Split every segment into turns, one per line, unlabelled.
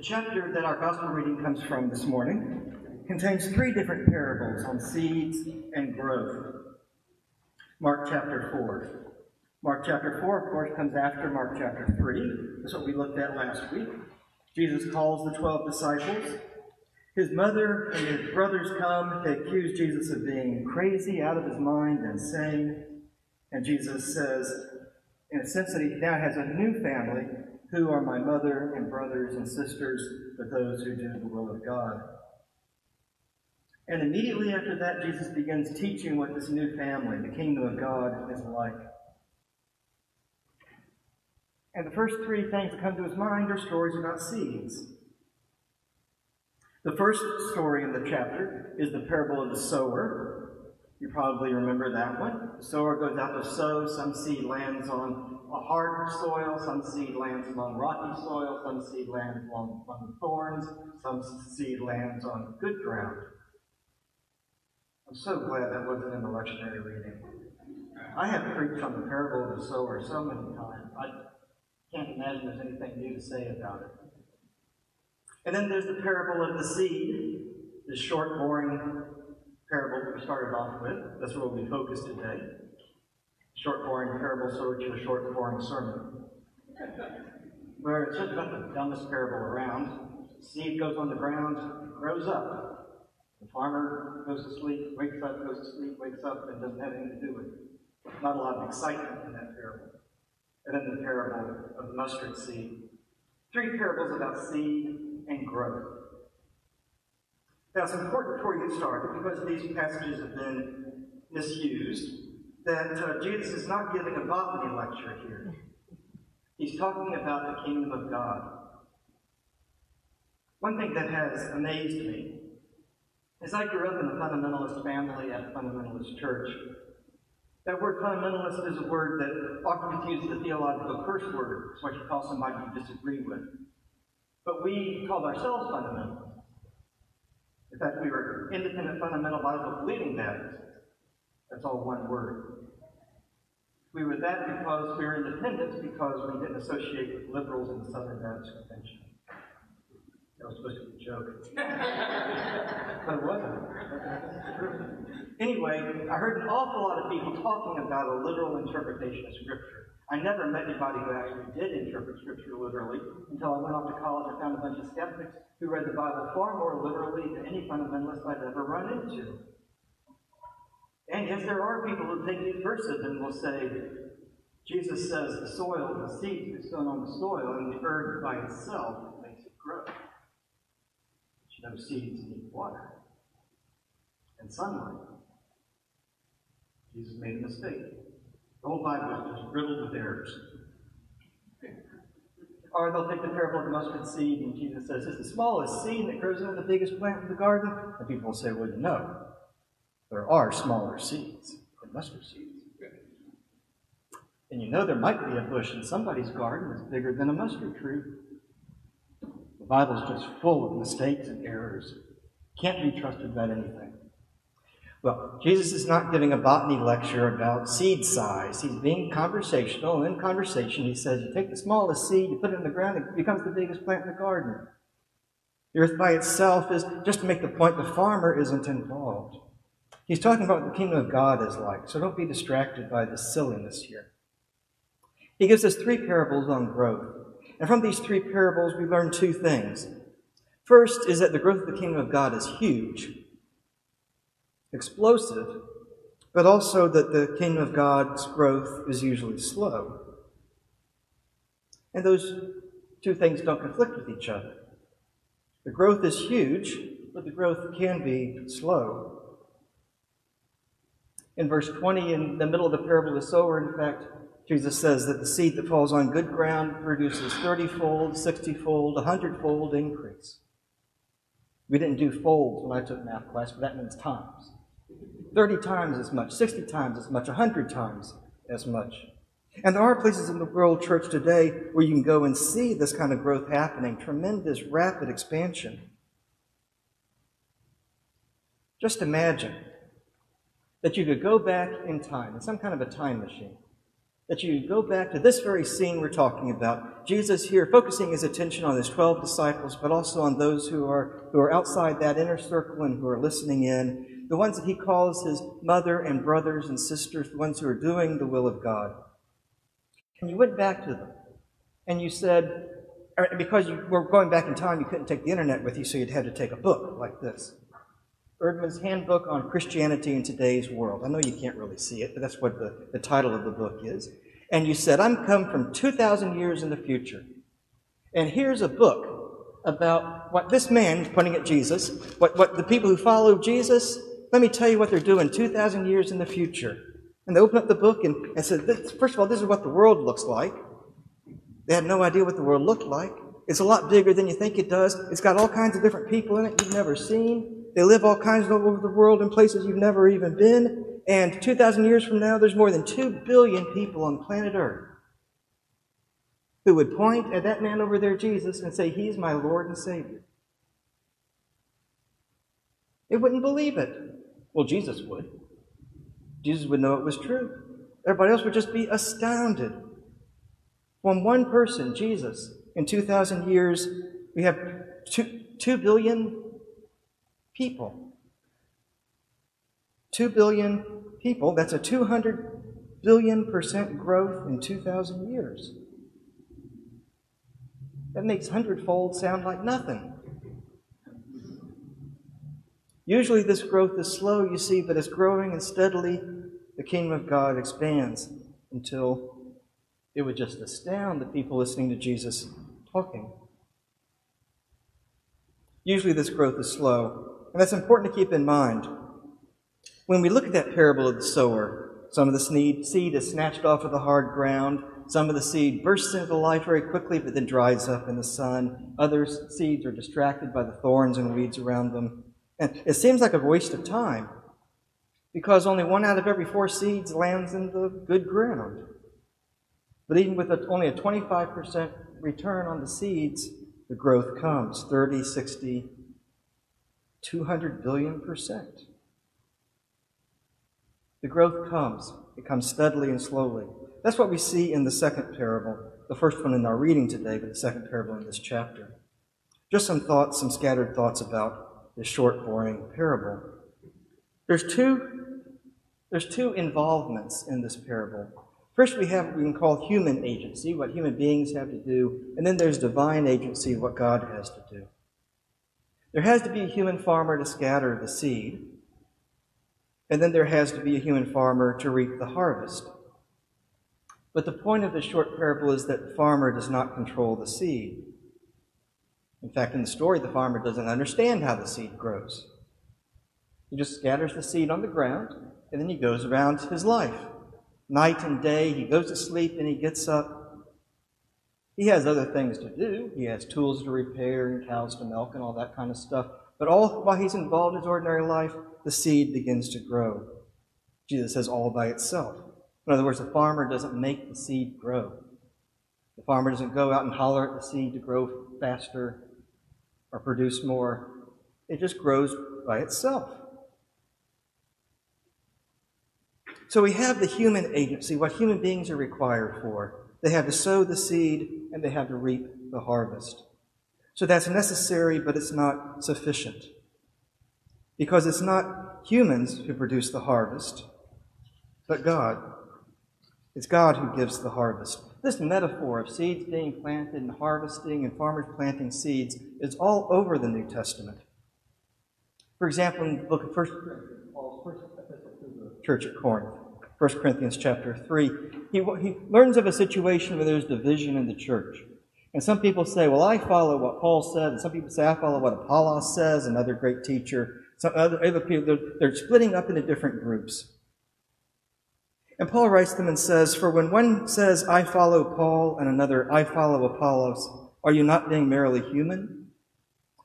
The chapter that our gospel reading comes from this morning contains three different parables on seeds and growth. Mark chapter 4. Mark chapter 4, of course, comes after Mark chapter 3. That's what we looked at last week. Jesus calls the 12 disciples. His mother and his brothers come. They accuse Jesus of being crazy, out of his mind, insane. And Jesus says, in a sense, that he now has a new family who are my mother and brothers and sisters, but those who do the will of God. And immediately after that, Jesus begins teaching what this new family, the kingdom of God, is like. And the first three things that come to his mind are stories about seeds. The first story in the chapter is the parable of the sower, you probably remember that one. The sower goes out to sow. Some seed lands on a hard soil, some seed lands among rocky soil, some seed lands on, on thorns, some seed lands on good ground. I'm so glad that wasn't in the lectionary reading. I have preached on the parable of the sower so many times. I can't imagine there's anything new to say about it. And then there's the parable of the seed, the short, boring started off with. That's where we'll be focused today. Short, boring parable so a short, boring sermon. Where it's just about the dumbest parable around. Seed goes on the ground, grows up. The farmer goes to sleep, wakes up, goes to sleep, wakes up, and doesn't have anything to do with it. Not a lot of excitement in that parable. And then the parable of mustard seed. Three parables about seed and growth. Now, it's important before you get started, because these passages have been misused, that uh, Jesus is not giving a botany lecture here. He's talking about the kingdom of God. One thing that has amazed me is I grew up in a fundamentalist family at a fundamentalist church. That word fundamentalist is a word that often gets used as a theological curse word. It's what you call somebody you disagree with. But we called ourselves fundamentalists. In fact, we were independent fundamental Bible believing Baptists. That's all one word. We were that because we were independent because we didn't associate with liberals in the Southern Baptist Convention. That was supposed to be a joke. but it wasn't. Anyway, I heard an awful lot of people talking about a literal interpretation of Scripture. I never met anybody who actually did interpret Scripture literally until I went off to college and found a bunch of skeptics who read the Bible far more literally than any fundamentalist I've ever run into. And yes, there are people who take these verses and will say, Jesus says the soil, the seed is sown on the soil, and the earth by itself makes it grow. But know, seeds need water and sunlight. Jesus made a mistake. The whole Bible is just riddled with errors. Or they'll take the parable of the mustard seed, and Jesus says, It's the smallest seed that grows into the biggest plant in the garden. And people will say, Well, you know, there are smaller seeds than mustard seeds. And you know there might be a bush in somebody's garden that's bigger than a mustard tree. The Bible's just full of mistakes and errors. Can't be trusted about anything. Well, Jesus is not giving a botany lecture about seed size. He's being conversational. In conversation, he says, You take the smallest seed, you put it in the ground, it becomes the biggest plant in the garden. The earth by itself is, just to make the point, the farmer isn't involved. He's talking about what the kingdom of God is like, so don't be distracted by the silliness here. He gives us three parables on growth. And from these three parables, we learn two things. First is that the growth of the kingdom of God is huge explosive, but also that the kingdom of God's growth is usually slow. And those two things don't conflict with each other. The growth is huge, but the growth can be slow. In verse 20, in the middle of the parable of the sower, in fact, Jesus says that the seed that falls on good ground produces 30 fold, 60 fold, 100 fold increase. We didn't do folds when I took math class, but that means times. 30 times as much, 60 times as much, 100 times as much. And there are places in the world church today where you can go and see this kind of growth happening, tremendous, rapid expansion. Just imagine that you could go back in time, in some kind of a time machine, that you could go back to this very scene we're talking about. Jesus here focusing his attention on his 12 disciples, but also on those who are, who are outside that inner circle and who are listening in, the ones that he calls his mother and brothers and sisters, the ones who are doing the will of God. And you went back to them and you said, er, because you were going back in time, you couldn't take the internet with you, so you'd have to take a book like this. Eerdmans Handbook on Christianity in Today's World. I know you can't really see it, but that's what the, the title of the book is. And you said, I'm come from 2,000 years in the future. And here's a book about what this man, pointing at Jesus, what, what the people who follow Jesus, let me tell you what they're doing 2,000 years in the future. And they open up the book and, and said, first of all, this is what the world looks like. They had no idea what the world looked like. It's a lot bigger than you think it does. It's got all kinds of different people in it you've never seen. They live all kinds of all over the world in places you've never even been. And 2,000 years from now, there's more than 2 billion people on planet Earth who would point at that man over there, Jesus, and say, He's my Lord and Savior. They wouldn't believe it. Well, Jesus would. Jesus would know it was true. Everybody else would just be astounded. From one person, Jesus, in 2,000 years, we have 2, 2 billion people. 2 billion people, that's a 200 billion percent growth in 2,000 years. That makes hundredfold sound like nothing. Usually, this growth is slow, you see, but it's growing and steadily the kingdom of God expands until it would just astound the people listening to Jesus talking. Usually, this growth is slow, and that's important to keep in mind. When we look at that parable of the sower, some of the seed is snatched off of the hard ground. Some of the seed bursts into life very quickly, but then dries up in the sun. Other seeds are distracted by the thorns and weeds around them. And it seems like a waste of time because only one out of every four seeds lands in the good ground. But even with a, only a 25% return on the seeds, the growth comes 30, 60, 200 billion percent. The growth comes. It comes steadily and slowly. That's what we see in the second parable, the first one in our reading today, but the second parable in this chapter. Just some thoughts, some scattered thoughts about this short, boring parable. There's two, there's two involvements in this parable. First, we have what we can call human agency, what human beings have to do, and then there's divine agency, what God has to do. There has to be a human farmer to scatter the seed, and then there has to be a human farmer to reap the harvest. But the point of this short parable is that the farmer does not control the seed. In fact, in the story, the farmer doesn't understand how the seed grows. He just scatters the seed on the ground, and then he goes around his life. Night and day, he goes to sleep and he gets up. He has other things to do. He has tools to repair and cows to milk and all that kind of stuff. But all while he's involved in his ordinary life, the seed begins to grow. Jesus says all by itself. In other words, the farmer doesn't make the seed grow. The farmer doesn't go out and holler at the seed to grow faster or produce more. It just grows by itself. So we have the human agency, what human beings are required for. They have to sow the seed and they have to reap the harvest. So that's necessary, but it's not sufficient. Because it's not humans who produce the harvest, but God. It's God who gives the harvest. This metaphor of seeds being planted and harvesting and farmers planting seeds is all over the New Testament. For example, in the book of First Paul's first epistle to the church at Corinth, 1 Corinthians chapter 3, he, he learns of a situation where there's division in the church. And some people say, well, I follow what Paul said, and some people say, I follow what Apollos says, another great teacher. Some other, other people, they're, they're splitting up into different groups. And Paul writes them and says, For when one says, I follow Paul, and another, I follow Apollos, are you not being merely human?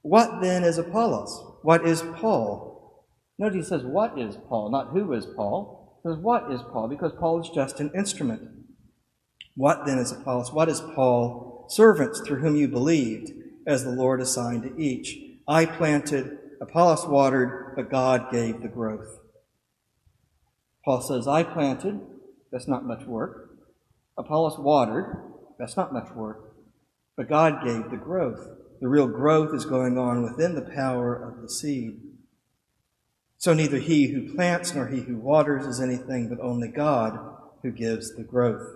What then is Apollos? What is Paul? Notice he says, What is Paul, not who is Paul. He says, What is Paul? Because Paul is just an instrument. What then is Apollos? What is Paul? servants through whom you believed, as the Lord assigned to each. I planted, Apollos watered, but God gave the growth. Paul says, I planted, that's not much work. Apollos watered. That's not much work. But God gave the growth. The real growth is going on within the power of the seed. So neither he who plants nor he who waters is anything, but only God who gives the growth.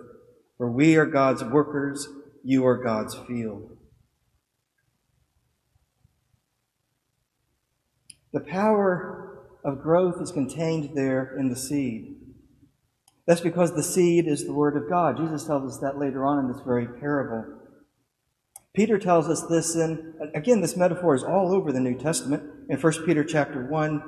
For we are God's workers, you are God's field. The power of growth is contained there in the seed. That's because the seed is the Word of God. Jesus tells us that later on in this very parable. Peter tells us this in, again, this metaphor is all over the New Testament. In 1 Peter chapter 1,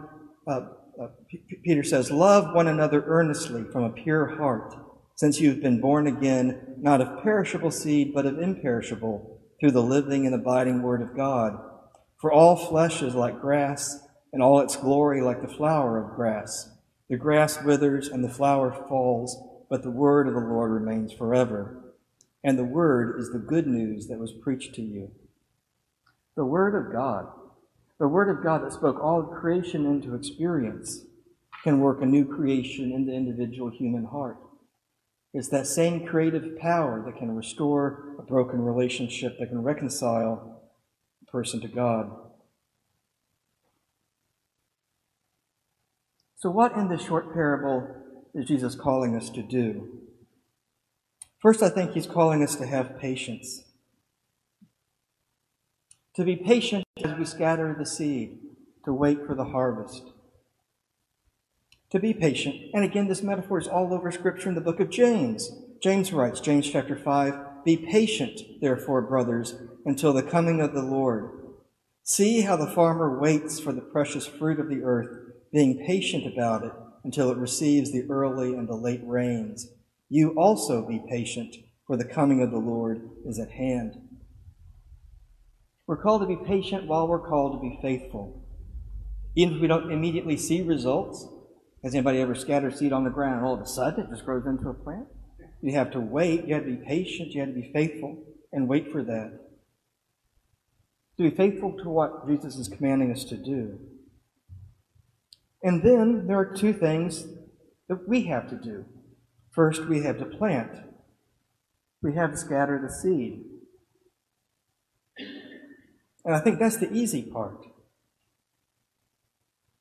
uh, uh, P- Peter says, Love one another earnestly from a pure heart, since you've been born again, not of perishable seed, but of imperishable, through the living and abiding Word of God. For all flesh is like grass, and all its glory like the flower of grass. The grass withers and the flower falls, but the word of the Lord remains forever. And the word is the good news that was preached to you. The word of God, the word of God that spoke all of creation into experience, can work a new creation in the individual human heart. It's that same creative power that can restore a broken relationship, that can reconcile a person to God. So, what in this short parable is Jesus calling us to do? First, I think he's calling us to have patience. To be patient as we scatter the seed, to wait for the harvest. To be patient. And again, this metaphor is all over Scripture in the book of James. James writes, James chapter 5, Be patient, therefore, brothers, until the coming of the Lord. See how the farmer waits for the precious fruit of the earth being patient about it until it receives the early and the late rains. You also be patient, for the coming of the Lord is at hand. We're called to be patient while we're called to be faithful. Even if we don't immediately see results, has anybody ever scattered seed on the ground and all of a sudden it just grows into a plant? You have to wait, you have to be patient, you have to be faithful, and wait for that. To be faithful to what Jesus is commanding us to do. And then there are two things that we have to do. First, we have to plant. We have to scatter the seed. And I think that's the easy part.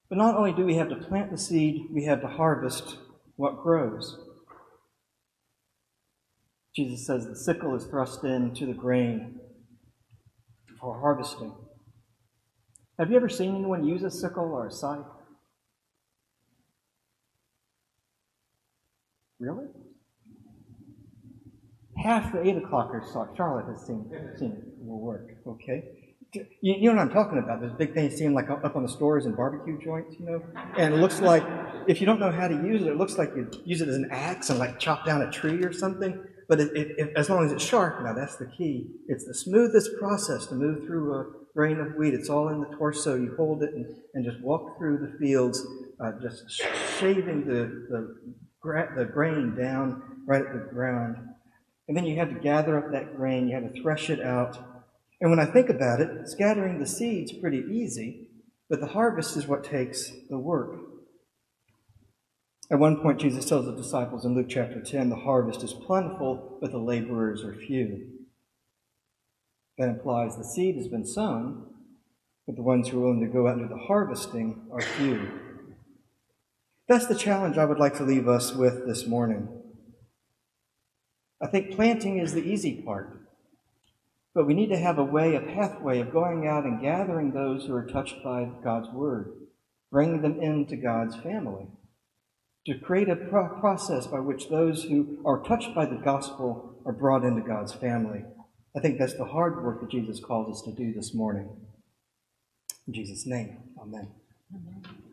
But not only do we have to plant the seed, we have to harvest what grows. Jesus says the sickle is thrust into the grain for harvesting. Have you ever seen anyone use a sickle or a scythe? Really? Half the 8 o'clockers saw Charlotte has seen, seen it will work. Okay. You, you, know what I'm talking about? Those big things seen like up on the stores and barbecue joints, you know? And it looks like, if you don't know how to use it, it looks like you use it as an axe and like chop down a tree or something. But it, it, as long as it's sharp, now that's the key. It's the smoothest process to move through a grain of wheat. It's all in the torso. You hold it and, and just walk through the fields, uh, just shaving the, the the grain down right at the ground. And then you had to gather up that grain, you had to thresh it out. And when I think about it, scattering the seeds pretty easy, but the harvest is what takes the work. At one point, Jesus tells the disciples in Luke chapter 10 the harvest is plentiful, but the laborers are few. That implies the seed has been sown, but the ones who are willing to go out do the harvesting are few. That's the challenge I would like to leave us with this morning. I think planting is the easy part. But we need to have a way, a pathway of going out and gathering those who are touched by God's word, bringing them into God's family, to create a pro- process by which those who are touched by the gospel are brought into God's family. I think that's the hard work that Jesus calls us to do this morning. In Jesus' name, amen. amen.